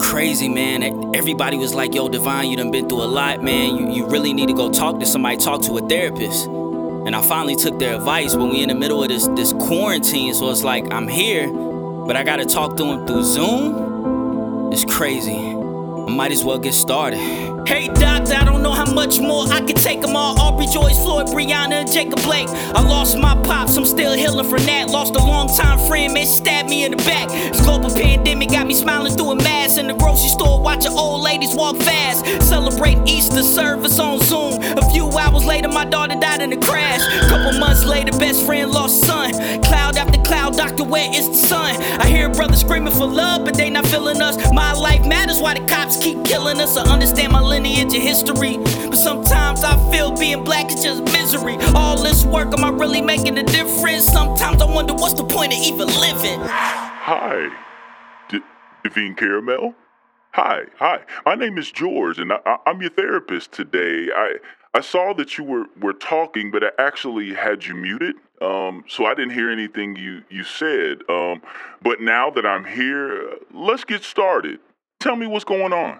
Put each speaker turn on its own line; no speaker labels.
Crazy, man. Everybody was like, yo, Devine, you done been through a lot, man. You, you really need to go talk to somebody, talk to a therapist. And I finally took their advice, but we in the middle of this, this quarantine, so it's like I'm here, but I gotta talk to him through Zoom. It's crazy. I might as well get started. Hey doctor, I don't know how much more I can take them all. Aubrey Joyce, Floyd, Breonna, and Jacob Blake. I lost my pops, I'm still healing from that. Lost a long time friend, man, stabbed me in the back. Global pandemic got me smiling through a mask in the grocery store, watching old ladies walk fast. Celebrate Easter service on Zoom. A few hours later, my daughter died in a crash. Couple months later, best friend lost son. Cloud after cloud, doctor, where is the sun? I hear brothers screaming for love, but they not feeling us. My life matters, why the cops keep killing us. I understand my lineage and history. But sometimes I feel being black is just misery. All this work, am I really making a difference? Sometimes I wonder what's the point of even living.
Hi, D- Devine Carama. Hi, hi. My name is George, and I, am your therapist today. I I saw that you were were talking, but I actually had you muted, um, so I didn't hear anything you you said. Um, but now that I'm here, let's get started. Tell me what's going on.